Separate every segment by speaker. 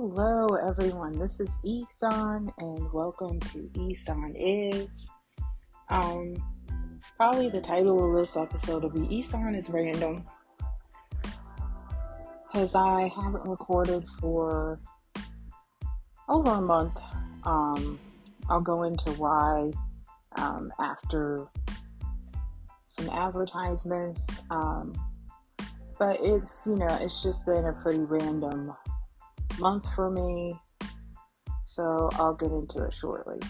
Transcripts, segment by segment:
Speaker 1: Hello, everyone. This is E-san, and welcome to E-san Is. Um, probably the title of this episode will be E-san is Random, because I haven't recorded for over a month. Um, I'll go into why um, after some advertisements. Um, but it's you know it's just been a pretty random month for me. So I'll get into it shortly.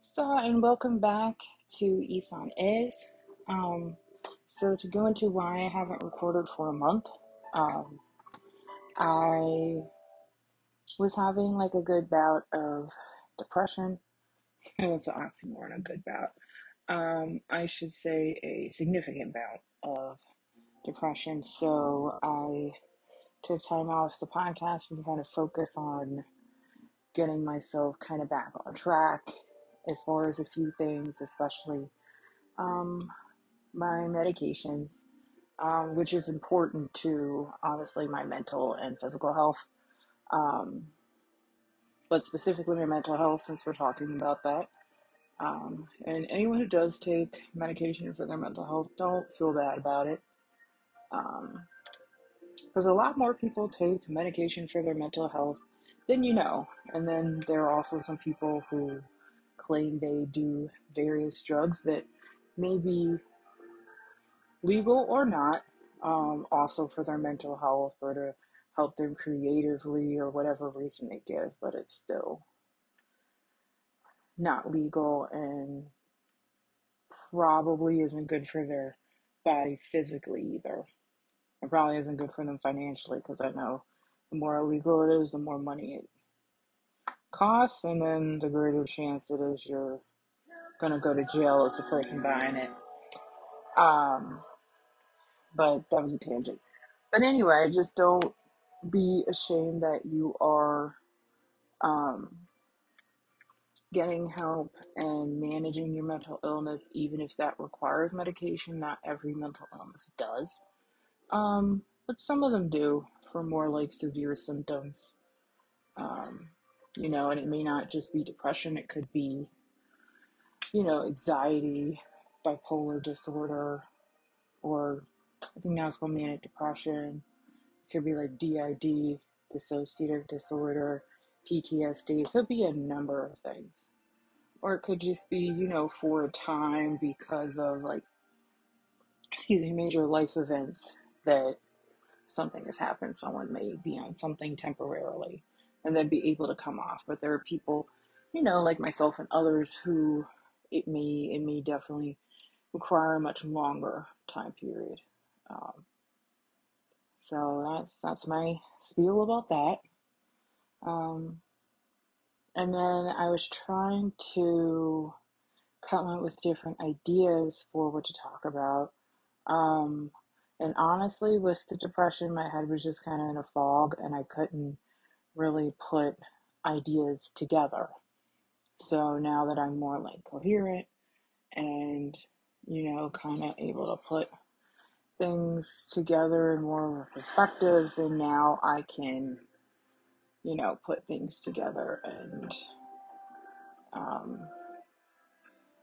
Speaker 1: So, and welcome back to E-san Is. Um, so to go into why I haven't recorded for a month, um, I was having like a good bout of depression. it's an oxymoron, a good bout. Um, I should say a significant bout of depression. So I took time off the podcast and kind of focus on getting myself kind of back on track as far as a few things, especially um, my medications, um, which is important to obviously my mental and physical health. Um, but specifically my mental health, since we're talking about that. Um, and anyone who does take medication for their mental health, don't feel bad about it. Because um, a lot more people take medication for their mental health than you know. And then there are also some people who claim they do various drugs that maybe legal or not, um, also for their mental health or to help them creatively or whatever reason they give, but it's still not legal and probably isn't good for their body physically either. It probably isn't good for them financially because I know the more illegal it is, the more money it costs, and then the greater chance it is you're gonna go to jail as the person buying it. Um, but that was a tangent. But anyway, just don't be ashamed that you are um, getting help and managing your mental illness, even if that requires medication. Not every mental illness does, um, but some of them do for more like severe symptoms. Um, you know, and it may not just be depression, it could be, you know, anxiety, bipolar disorder, or I think now it's called manic depression. It could be like DID, dissociative disorder, PTSD. It could be a number of things. Or it could just be, you know, for a time because of like, excuse me, major life events that something has happened. Someone may be on something temporarily and then be able to come off. But there are people, you know, like myself and others who it may, it may definitely require a much longer time period. Um, so that's that's my spiel about that. Um, and then I was trying to come up with different ideas for what to talk about. Um, and honestly, with the depression, my head was just kind of in a fog, and I couldn't really put ideas together. So now that I'm more like coherent and you know, kind of able to put things together in more of a perspective, then now I can, you know, put things together and um,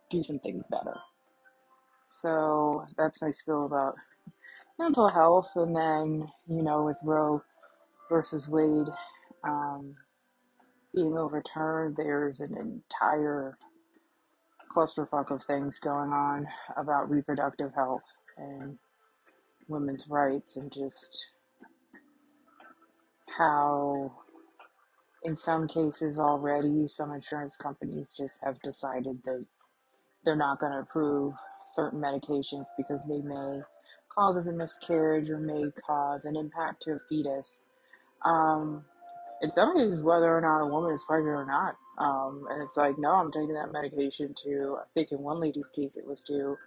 Speaker 1: do some things better. So that's my spiel about mental health. And then, you know, with Roe versus Wade um, being overturned, there's an entire clusterfuck of things going on about reproductive health and women's rights and just how in some cases already some insurance companies just have decided that they're not going to approve certain medications because they may cause a miscarriage or may cause an impact to a fetus. Um, in some cases whether or not a woman is pregnant or not um, and it's like no i'm taking that medication to i think in one lady's case it was to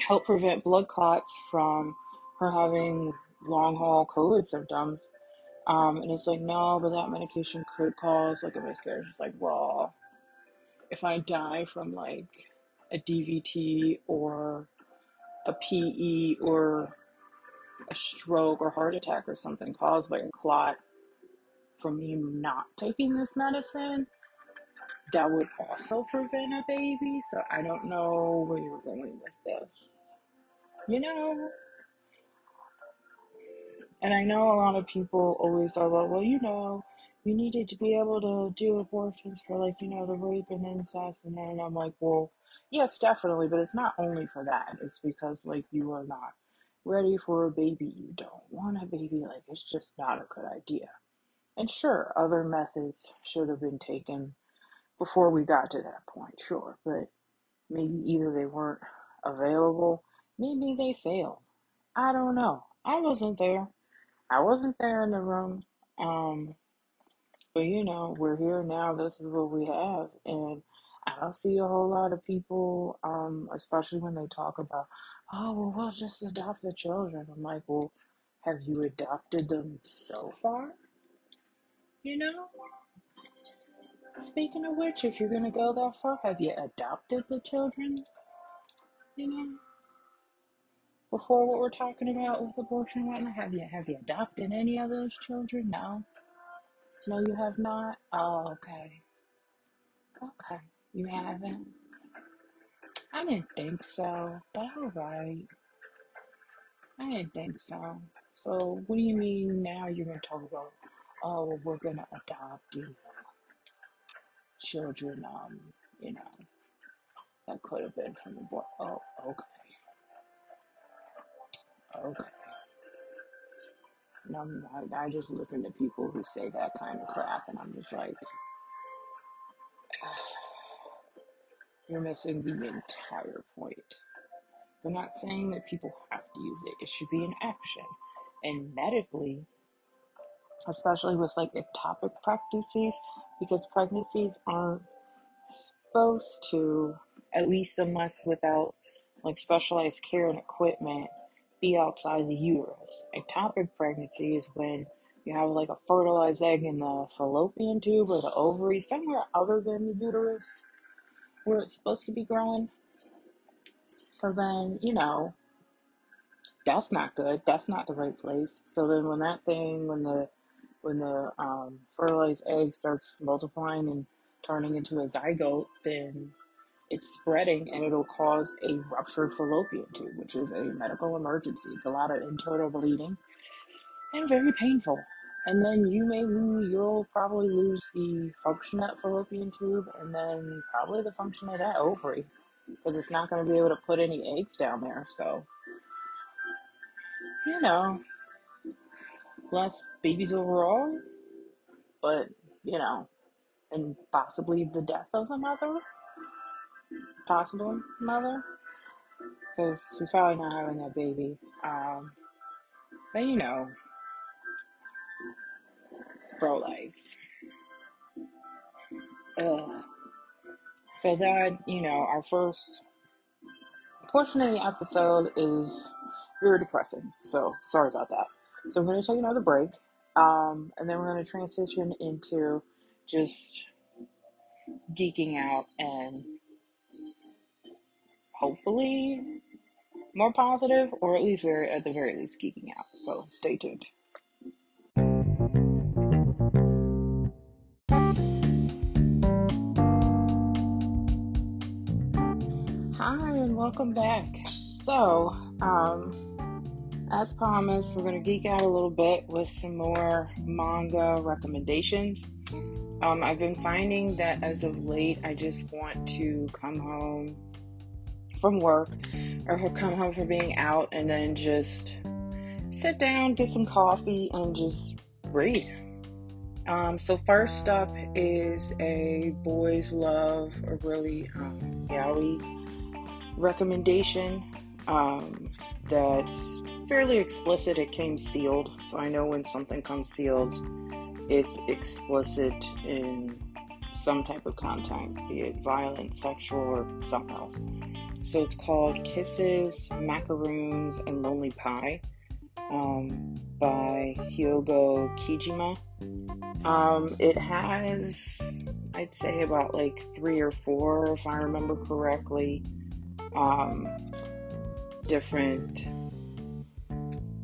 Speaker 1: help prevent blood clots from her having long haul COVID symptoms. Um, and it's like, no, but that medication could cause like a miscarriage. It's like, well, if I die from like a DVT or a PE or a stroke or heart attack or something caused by a clot from me not taking this medicine, that would also prevent a baby. So I don't know where you're going with this. You know? And I know a lot of people always are like, well, you know, you needed to be able to do abortions for like, you know, the rape and incest and then I'm like, well, yes, definitely, but it's not only for that. It's because like you are not ready for a baby, you don't want a baby, like it's just not a good idea. And sure, other methods should have been taken before we got to that point, sure, but maybe either they weren't available, maybe they failed. I don't know. I wasn't there. I wasn't there in the room. Um, but you know, we're here now. This is what we have, and I don't see a whole lot of people, um, especially when they talk about, oh, well, we'll just adopt the children. I'm like, well, have you adopted them so far? You know? Speaking of which, if you're gonna go that far, have you adopted the children? You know? Before what we're talking about with abortion and whatnot, have you have you adopted any of those children? No. No, you have not? Oh, okay. Okay. You haven't? I didn't think so, but alright. I didn't think so. So, what do you mean now you're to talk about, oh, we're to adopt, you children, um, you know, that could have been from the boy. Oh, okay. Okay. No, I, I just listen to people who say that kind of crap, and I'm just like, you're missing the entire point. We're not saying that people have to use it, it should be an action. And medically, especially with like ectopic pregnancies, because pregnancies aren't supposed to, at least unless without like specialized care and equipment, be outside the uterus. Ectopic pregnancy is when you have like a fertilized egg in the fallopian tube or the ovary, somewhere other than the uterus where it's supposed to be growing. So then, you know, that's not good. That's not the right place. So then when that thing, when the when the um, fertilized egg starts multiplying and turning into a zygote, then it's spreading and it'll cause a ruptured fallopian tube, which is a medical emergency. It's a lot of internal bleeding and very painful. And then you may lose, you'll probably lose the function of that fallopian tube and then probably the function of that ovary because it's not going to be able to put any eggs down there. So, you know, less babies overall, but, you know, and possibly the death of the mother, possible mother, because she's probably not having that baby. Um, but, you know, pro life. Ugh. So that, you know, our first portion of the episode is very depressing. So sorry about that. So we're going to take another break. Um, and then we're going to transition into just geeking out and hopefully more positive, or at least very, at the very least geeking out. So stay tuned. Hi, and welcome back. So, um, as promised, we're going to geek out a little bit with some more manga recommendations. Um, I've been finding that as of late, I just want to come home from work or come home from being out and then just sit down, get some coffee, and just read. Um, so, first up is a boys love, a really um, yaoi recommendation um, that's fairly explicit. It came sealed, so I know when something comes sealed, it's explicit in some type of content, be it violent, sexual, or something else. So it's called Kisses, Macaroons, and Lonely Pie um, by Hyogo Kijima. Um, it has, I'd say, about like three or four, if I remember correctly, um, different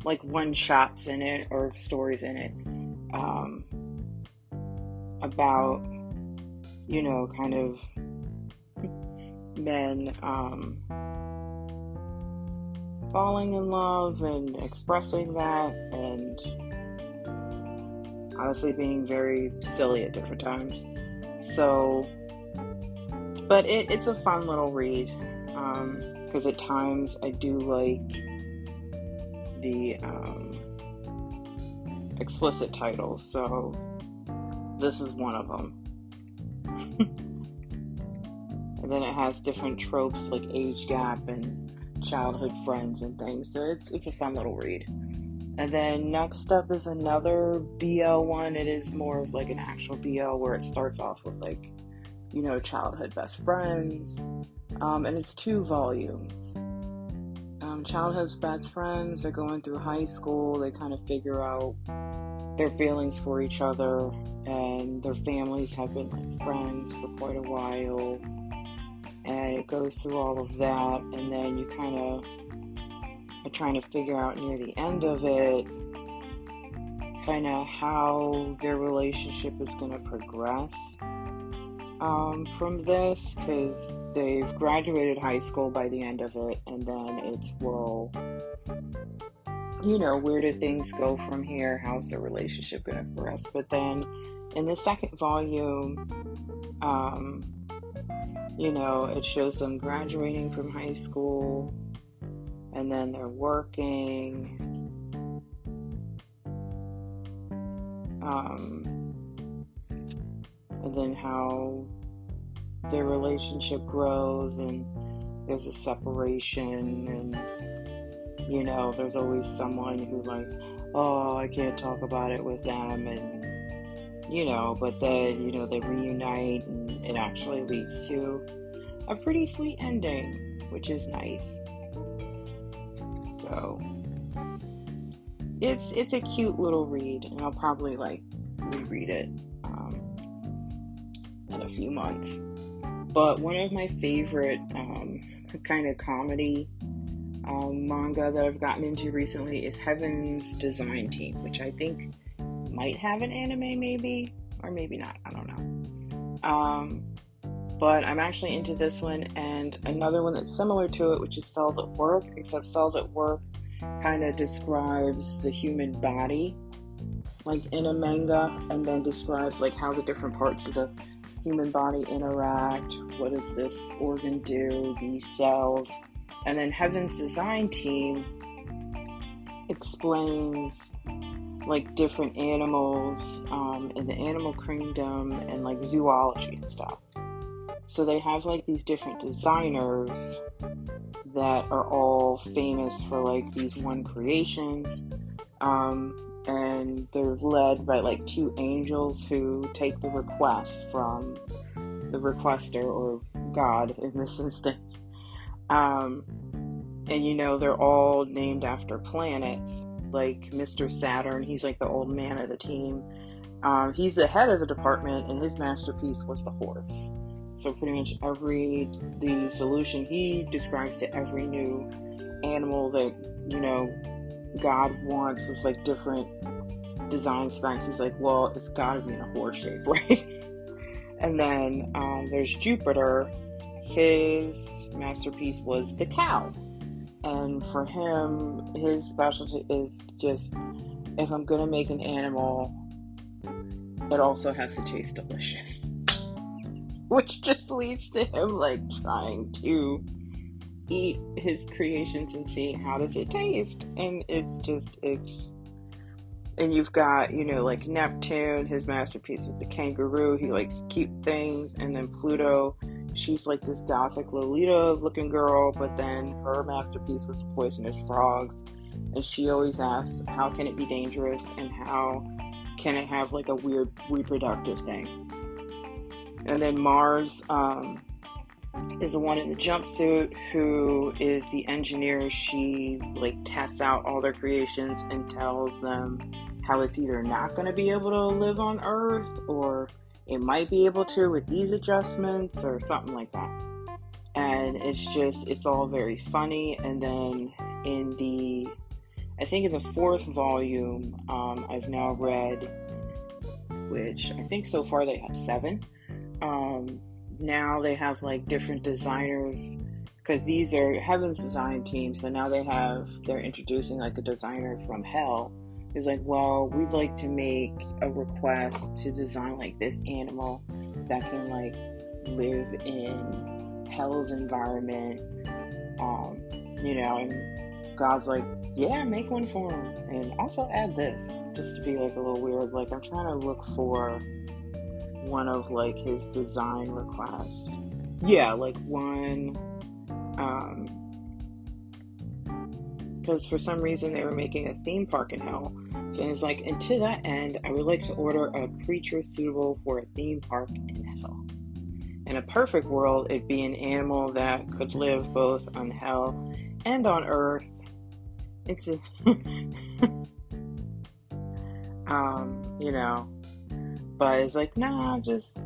Speaker 1: like one shots in it or stories in it um, about you know kind of men um, falling in love and expressing that and honestly being very silly at different times. So but it, it's a fun little read because um, at times i do like the um, explicit titles so this is one of them and then it has different tropes like age gap and childhood friends and things. So it's it's a fun little read. And then next up is another BL one. It is more of like an actual BL where it starts off with like, you know, childhood best friends. Um, and it's two volumes. Um, childhood's best friends, they're going through high school, they kind of figure out their feelings for each other, and their families have been like friends for quite a while. And it goes through all of that, and then you kind of are trying to figure out near the end of it kind of how their relationship is going to progress um, from this because they've graduated high school by the end of it, and then it's well, you know, where do things go from here? How's their relationship going to progress? But then in the second volume, um, you know, it shows them graduating from high school and then they're working. Um, and then how their relationship grows and there's a separation and you know there's always someone who's like oh i can't talk about it with them and you know, but then, you know, they reunite and it actually leads to a pretty sweet ending, which is nice. So it's it's a cute little read, and I'll probably like reread it few months. But one of my favorite um, kind of comedy um, manga that I've gotten into recently is Heaven's Design Team, which I think might have an anime, maybe, or maybe not. I don't know. Um, but I'm actually into this one and another one that's similar to it, which is Cells at Work, except Cells at Work kind of describes the human body, like in a manga, and then describes like how the different parts of the human body interact. What does this organ do? These cells, and then Heaven's Design Team explains like different animals um, in the animal kingdom and like zoology and stuff. So they have like these different designers that are all famous for like these one creations. Um, and they're led by like two angels who take the requests from the requester or God in this instance. Um, and you know, they're all named after planets like Mr. Saturn. He's like the old man of the team. Um, he's the head of the department, and his masterpiece was the horse. So pretty much every the solution he describes to every new animal that you know God wants was like different design specs. He's like, well, it's got to be in a horse shape, right? and then um, there's Jupiter. His masterpiece was the cow. And for him, his specialty is just if I'm gonna make an animal, it also has to taste delicious. Which just leads to him like trying to eat his creations and see how does it taste. And it's just it's and you've got, you know, like Neptune, his masterpiece is the kangaroo. He likes cute things, and then Pluto she's like this gothic Lolita looking girl, but then her masterpiece was the poisonous frogs. And she always asks, how can it be dangerous and how can it have like a weird reproductive thing? And then Mars, um, is the one in the jumpsuit who is the engineer. She like tests out all their creations and tells them how it's either not going to be able to live on Earth or it might be able to with these adjustments or something like that. And it's just, it's all very funny. And then in the, I think in the fourth volume, um, I've now read, which I think so far they have seven. Um, now they have like different designers because these are Heaven's design team. So now they have, they're introducing like a designer from Hell is like, well, we'd like to make a request to design like this animal that can like live in Hell's environment. Um, you know, and God's like, yeah, make one for him. And also add this, just to be like a little weird. Like, I'm trying to look for one of like his design requests. Yeah, like one. Um, because for some reason they were making a theme park in hell. So it's like, and to that end, I would like to order a creature suitable for a theme park in hell. In a perfect world, it'd be an animal that could live both on hell and on earth. It's a, um, you know, but it's like, nah, just,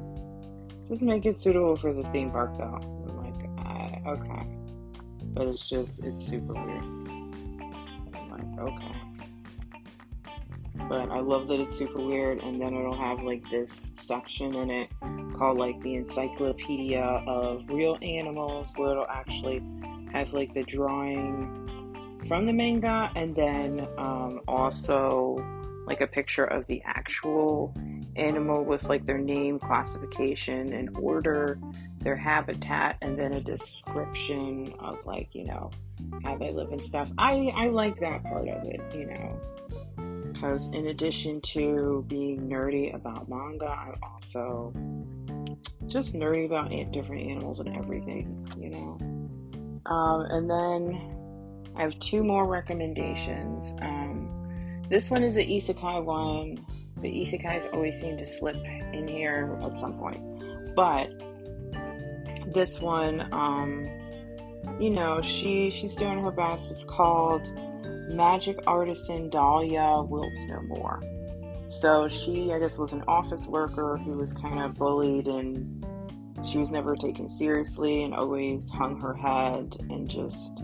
Speaker 1: just make it suitable for the theme park though. I'm like, I, okay, but it's just, it's super weird. I'm like, okay. But I love that it's super weird, and then it'll have like this section in it called like the Encyclopedia of Real Animals, where it'll actually have like the drawing from the manga, and then um, also like a picture of the actual animal with like their name, classification, and order, their habitat, and then a description of like you know how they live and stuff. I I like that part of it, you know, because in addition to being nerdy about manga, I'm also just nerdy about different animals and everything, you know. Um, and then I have two more recommendations. Um, this one is the isekai one. The isekais always seem to slip in here at some point. But this one, um, you know, she she's doing her best. It's called Magic Artisan Dahlia Wilts No More. So she, I guess, was an office worker who was kind of bullied and she was never taken seriously and always hung her head and just,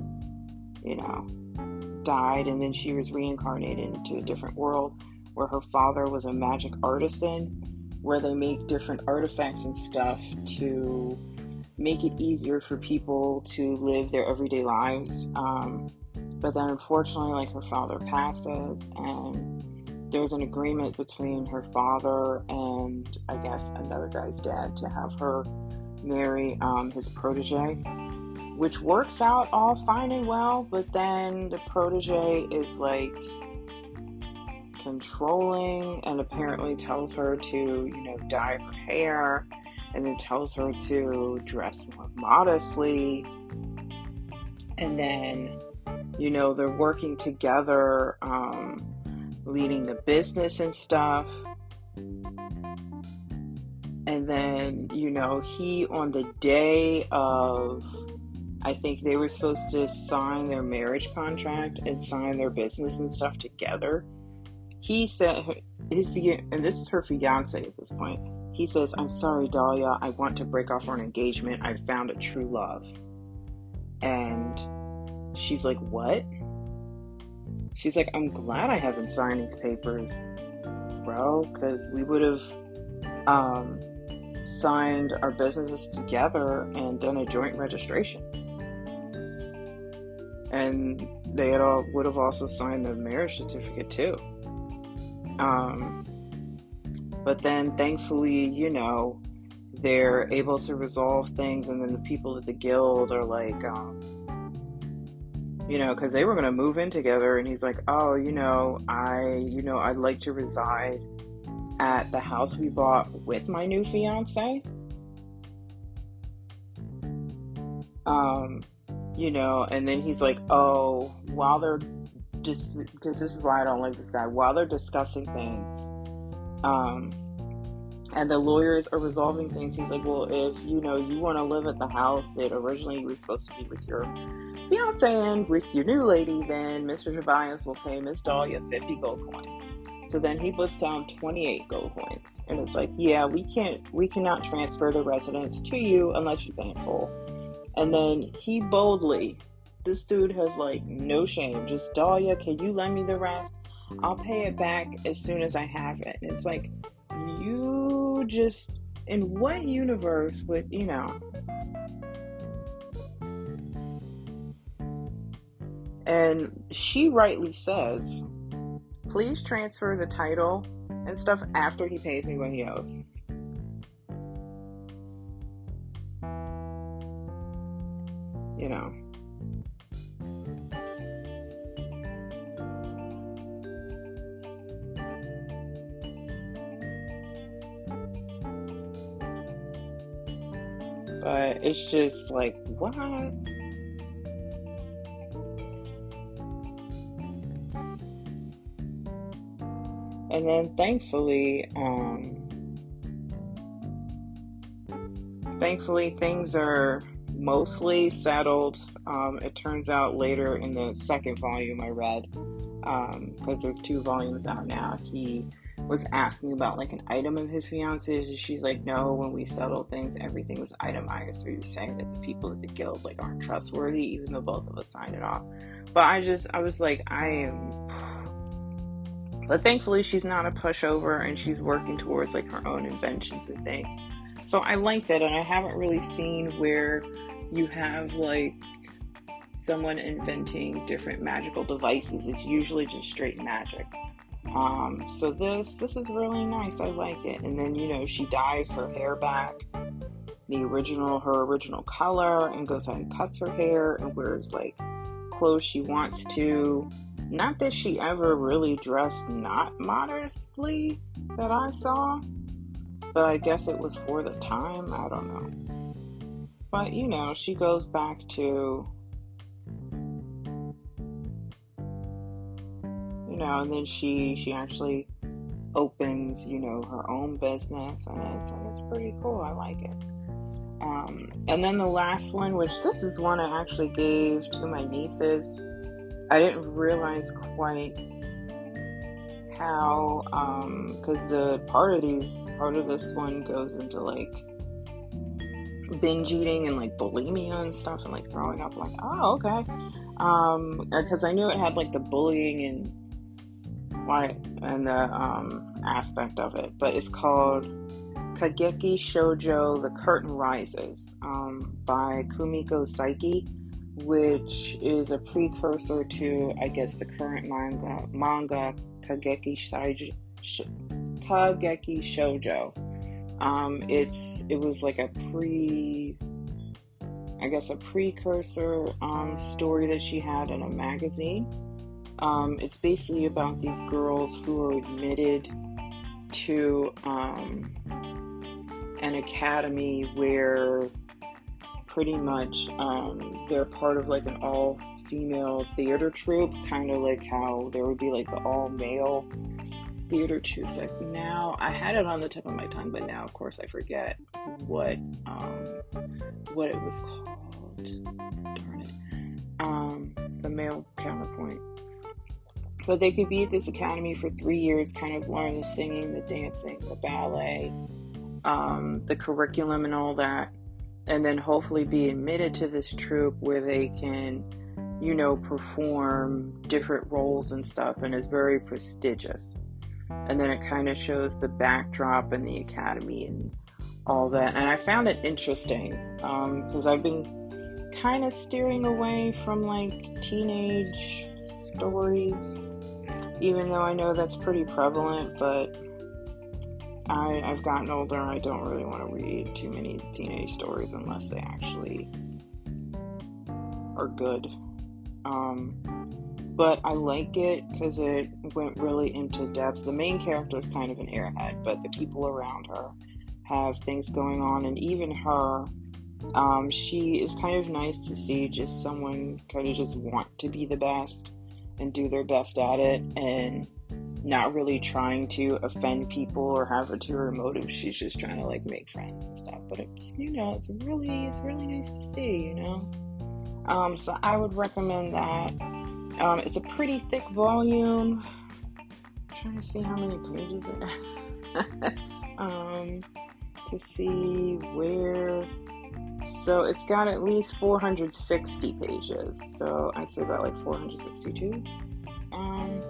Speaker 1: you know, died, and then she was reincarnated into a different world where her father was a magic artisan, where they make different artifacts and stuff to make it easier for people to live their everyday lives. Um, but then, unfortunately, like her father passes, and there's an agreement between her father and I guess another guy's dad to have her marry um, his protege which works out all fine and well, but then the protege is like controlling and apparently tells her to, you know, dye her hair and then tells her to dress more modestly. And then, you know, they're working together, um, leading the business and stuff. And then, you know, he on the day of I think they were supposed to sign their marriage contract and sign their business and stuff together. He said his and this is her fiance at this point. He says, "I'm sorry, Dahlia. I want to break off our engagement. I found a true love." And she's like, "What?" She's like, "I'm glad I haven't signed these papers, bro, because we would have um, signed our businesses together and done a joint registration." and they all would have also signed the marriage certificate too. Um, but then thankfully, you know, they're able to resolve things, and then the people at the guild are like, um, you know, because they were going to move in together, and he's like, oh, you know, I, you know, I'd like to reside at the house we bought with my new fiance. Um, you know, and then he's like, oh, while they're just because this is why I don't like this guy. While they're discussing things, um, and the lawyers are resolving things. He's like, well, if you know you want to live at the house that originally you were supposed to be with your fiance and with your new lady, then Mr. Tobias will pay Miss Dahlia 50 gold coins. So then he puts down 28 gold coins, and it's like, yeah, we can't, we cannot transfer the residence to you unless you pay in full. And then he boldly, this dude has like no shame, just Dahlia, can you lend me the rest? I'll pay it back as soon as I have it. And it's like, you just, in what universe would, you know? And she rightly says, please transfer the title and stuff after he pays me what he owes. It's just like, what? And then thankfully, um, thankfully things are mostly settled. Um, it turns out later in the second volume I read, because um, there's two volumes out now, he was asking about like an item of his fiance's and she's like no when we settle things everything was itemized. So you're saying that the people at the guild like aren't trustworthy even though both of us signed it off. But i just i was like i am but thankfully she's not a pushover and she's working towards like her own inventions and things. So i like that and i haven't really seen where you have like someone inventing different magical devices. It's usually just straight magic um, so this this is really nice. I like it. And then you know she dyes her hair back, the original her original color, and goes out and cuts her hair and wears like clothes she wants to. Not that she ever really dressed not modestly that I saw, but I guess it was for the time. I don't know. But you know, she goes back to know, and then she she actually opens, you know, her own business, and it's and it's pretty cool. I like it. Um, and then the last one, which this is one I actually gave to my nieces. I didn't realize quite how, because um, the part of these, part of this one goes into like binge eating and like bulimia and stuff and like throwing up. Like, oh, okay. Um, because I knew it had like the bullying and why and the um, aspect of it, but it's called Kageki Shoujo: The Curtain Rises um, by Kumiko Saiki, which is a precursor to, I guess, the current manga manga Kageki Shoujo. Kageki Shoujo. Um, it's it was like a pre, I guess, a precursor um, story that she had in a magazine um, it's basically about these girls who are admitted to um, an academy where pretty much um, they're part of like an all female theater troupe, kind of like how there would be like the all male theater troops. Like now, I had it on the tip of my tongue, but now, of course, I forget what um, what it was called. Darn it! Um, the male counterpoint. But they could be at this academy for three years, kind of learn the singing, the dancing, the ballet, um, the curriculum, and all that. And then hopefully be admitted to this troupe where they can, you know, perform different roles and stuff. And it's very prestigious. And then it kind of shows the backdrop and the academy and all that. And I found it interesting because um, I've been kind of steering away from like teenage stories even though I know that's pretty prevalent, but I, I've gotten older and I don't really want to read too many teenage stories unless they actually are good. Um, but I like it because it went really into depth. The main character is kind of an airhead, but the people around her have things going on, and even her, um, she is kind of nice to see just someone kind of just want to be the best and do their best at it. And not really trying to offend people or have ulterior motives. She's just trying to like make friends and stuff. But it's you know, it's really it's really nice to see, you know. Um, so I would recommend that. Um, it's a pretty thick volume. I'm trying to see how many pages it has. um, to see where. So it's got at least 460 pages. So I'd say about like 462. Um,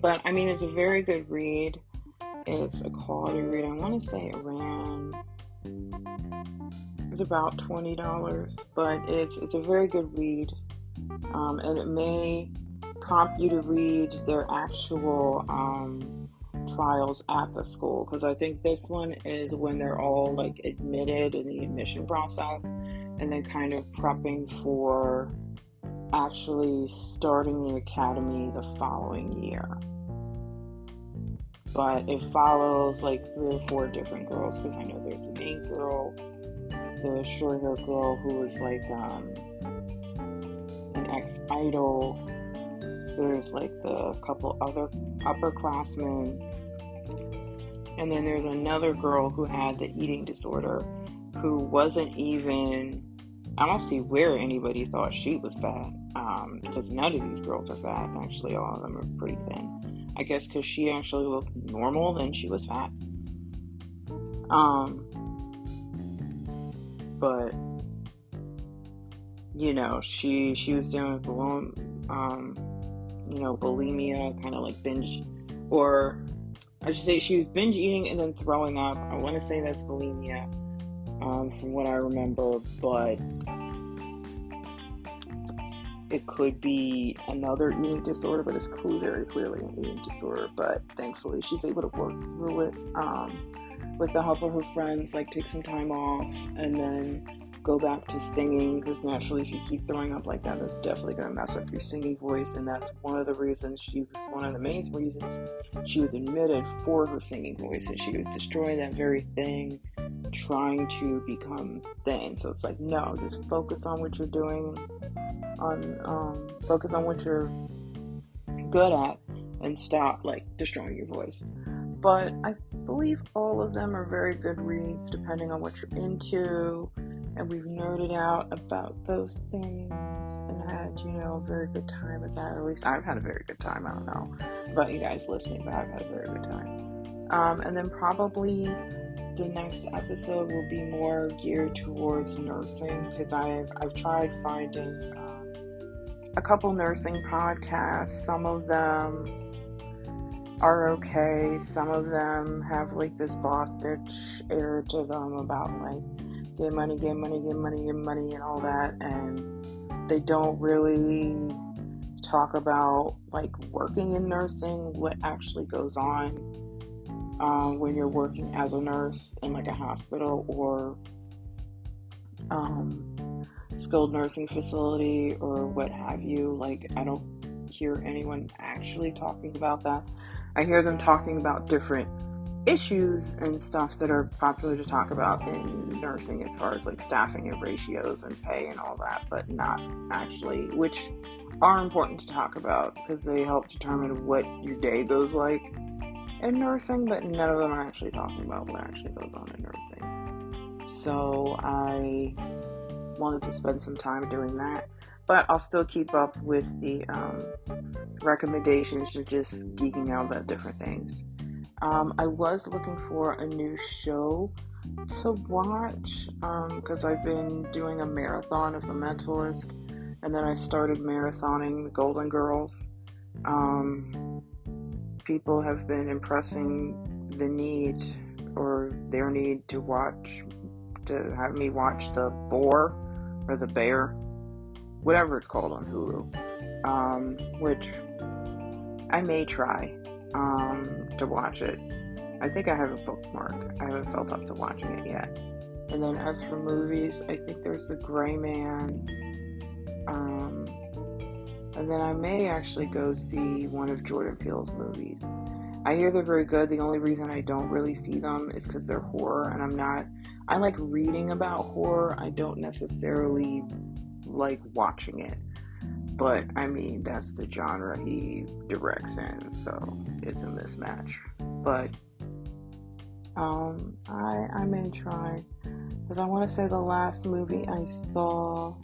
Speaker 1: but I mean, it's a very good read. It's a quality read. I want to say it ran. It's about twenty dollars, but it's it's a very good read, um, and it may prompt you to read their actual um, trials at the school because I think this one is when they're all like admitted in the admission process, and then kind of prepping for actually starting the academy the following year but it follows like three or four different girls because I know there's the main girl, the short hair girl who was like um, an ex idol. There's like the couple other upperclassmen, and then there's another girl who had the eating disorder who wasn't even. I don't see where anybody thought she was fat um, because none of these girls are fat. Actually, all of them are pretty thin. I guess because she actually looked normal, then she was fat. Um, but you know, she she was dealing with um, you know, bulimia, kind of like binge, or I should say she was binge eating and then throwing up. I want to say that's bulimia, um, from what I remember, but it could be another eating disorder, but it's clear, very clearly an eating disorder. But thankfully, she's able to work through it um, with the help of her friends, like take some time off and then go back to singing. Because naturally, if you keep throwing up like that, that's definitely going to mess up your singing voice. And that's one of the reasons she was one of the main reasons she was admitted for her singing voice, and she was destroying that very thing trying to become thin. So it's like, no, just focus on what you're doing, on um, focus on what you're good at, and stop like destroying your voice. But I believe all of them are very good reads, depending on what you're into. And we've nerded out about those things and had, you know, a very good time with that. Or at least I've had a very good time. I don't know about you guys listening, but I've had a very good time. Um, and then probably the next episode will be more geared towards nursing because I've I've tried finding um, a couple nursing podcasts. Some of them are okay. Some of them have like this boss bitch air to them about like get money, get money, get money, get money, and all that, and they don't really talk about like working in nursing, what actually goes on um, when you're working as a nurse in like a hospital or um, skilled nursing facility or what have you. Like, I don't hear anyone actually talking about that. I hear them talking about different issues and stuff that are popular to talk about in nursing as far as like staffing and ratios and pay and all that, but not actually, which are important to talk about because they help determine what your day goes like in nursing, but none of them are actually talking about what actually goes on in nursing. So I wanted to spend some time doing that, but I'll still keep up with the um, recommendations of just geeking out about different things. Um, I was looking for a new show to watch because um, I've been doing a marathon of The Mentalist, and then I started marathoning The Golden Girls. Um, people have been impressing the need or their need to watch, to have me watch the boar or the bear, whatever it's called on Hulu, um, which I may try um, to watch it. I think I have a bookmark. I haven't felt up to watching it yet. And then as for movies, I think there's The Gray Man. Um, and then I may actually go see one of Jordan Peele's movies. I hear they're very good. The only reason I don't really see them is because they're horror, and I'm not. I like reading about horror. I don't necessarily like watching it. But I mean, that's the genre he directs in, so it's a mismatch. But um, I I may try because I want to say the last movie I saw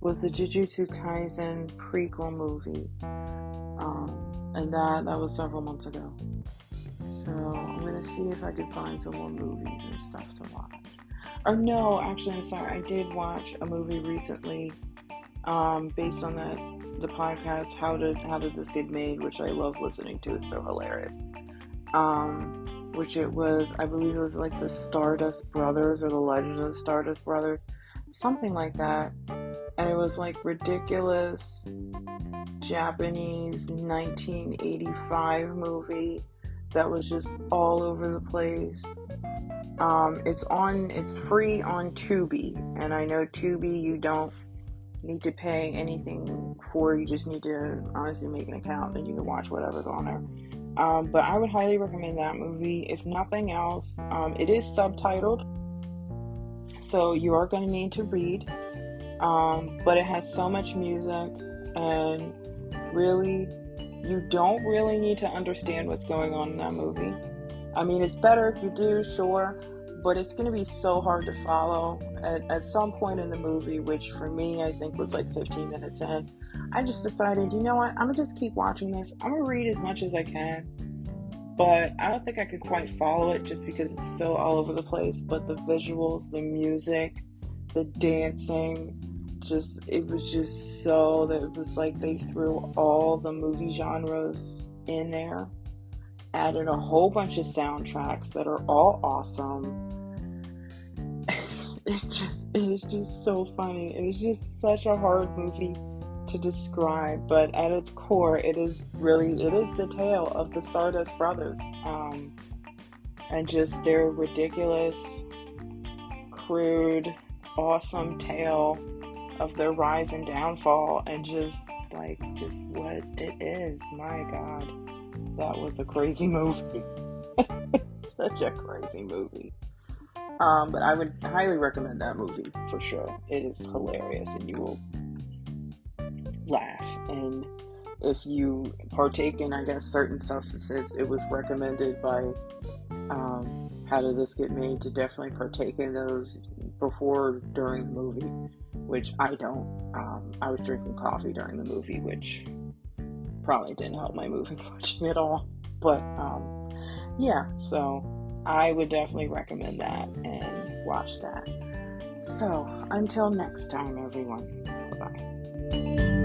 Speaker 1: was the Jujutsu Kaisen prequel movie, um, and that that was several months ago. So I'm gonna see if I could find some more movies and stuff to watch. Or no, actually, I'm sorry. I did watch a movie recently, um, based on the the podcast. How did How did this get made? Which I love listening to. It's so hilarious. Um, which it was, I believe it was like the Stardust Brothers or the Legend of the Stardust Brothers, something like that. And it was like ridiculous Japanese 1985 movie that was just all over the place. Um, it's on, it's free on Tubi, and I know Tubi you don't need to pay anything for. You just need to honestly make an account, and you can watch whatever's on there. Um, but I would highly recommend that movie. If nothing else, um, it is subtitled, so you are going to need to read. Um, but it has so much music, and really, you don't really need to understand what's going on in that movie. I mean, it's better if you do, sure, but it's going to be so hard to follow. At, at some point in the movie, which for me, I think was like 15 minutes in, I just decided, you know what, I'm gonna just keep watching this. I'm gonna read as much as I can, but I don't think I could quite follow it just because it's so all over the place. But the visuals, the music, the dancing, just it was just so that it was like they threw all the movie genres in there, added a whole bunch of soundtracks that are all awesome. It's just it is just so funny. It is just such a hard movie to describe, but at its core, it is really it is the tale of the Stardust Brothers, um, and just their ridiculous, crude, awesome tale of their rise and downfall, and just like just what it is. My God, that was a crazy movie. Such a crazy movie. Um, but I would highly recommend that movie for sure. It is hilarious, and you will laugh. And if you partake in, I guess, certain substances, it was recommended by um, How Did This Get Made to definitely partake in those before, during the movie, which I don't. Um, I was drinking coffee during the movie, which probably didn't help my movie watching at all. But um, yeah, so I would definitely recommend that and watch that. So until next time, everyone, bye bye.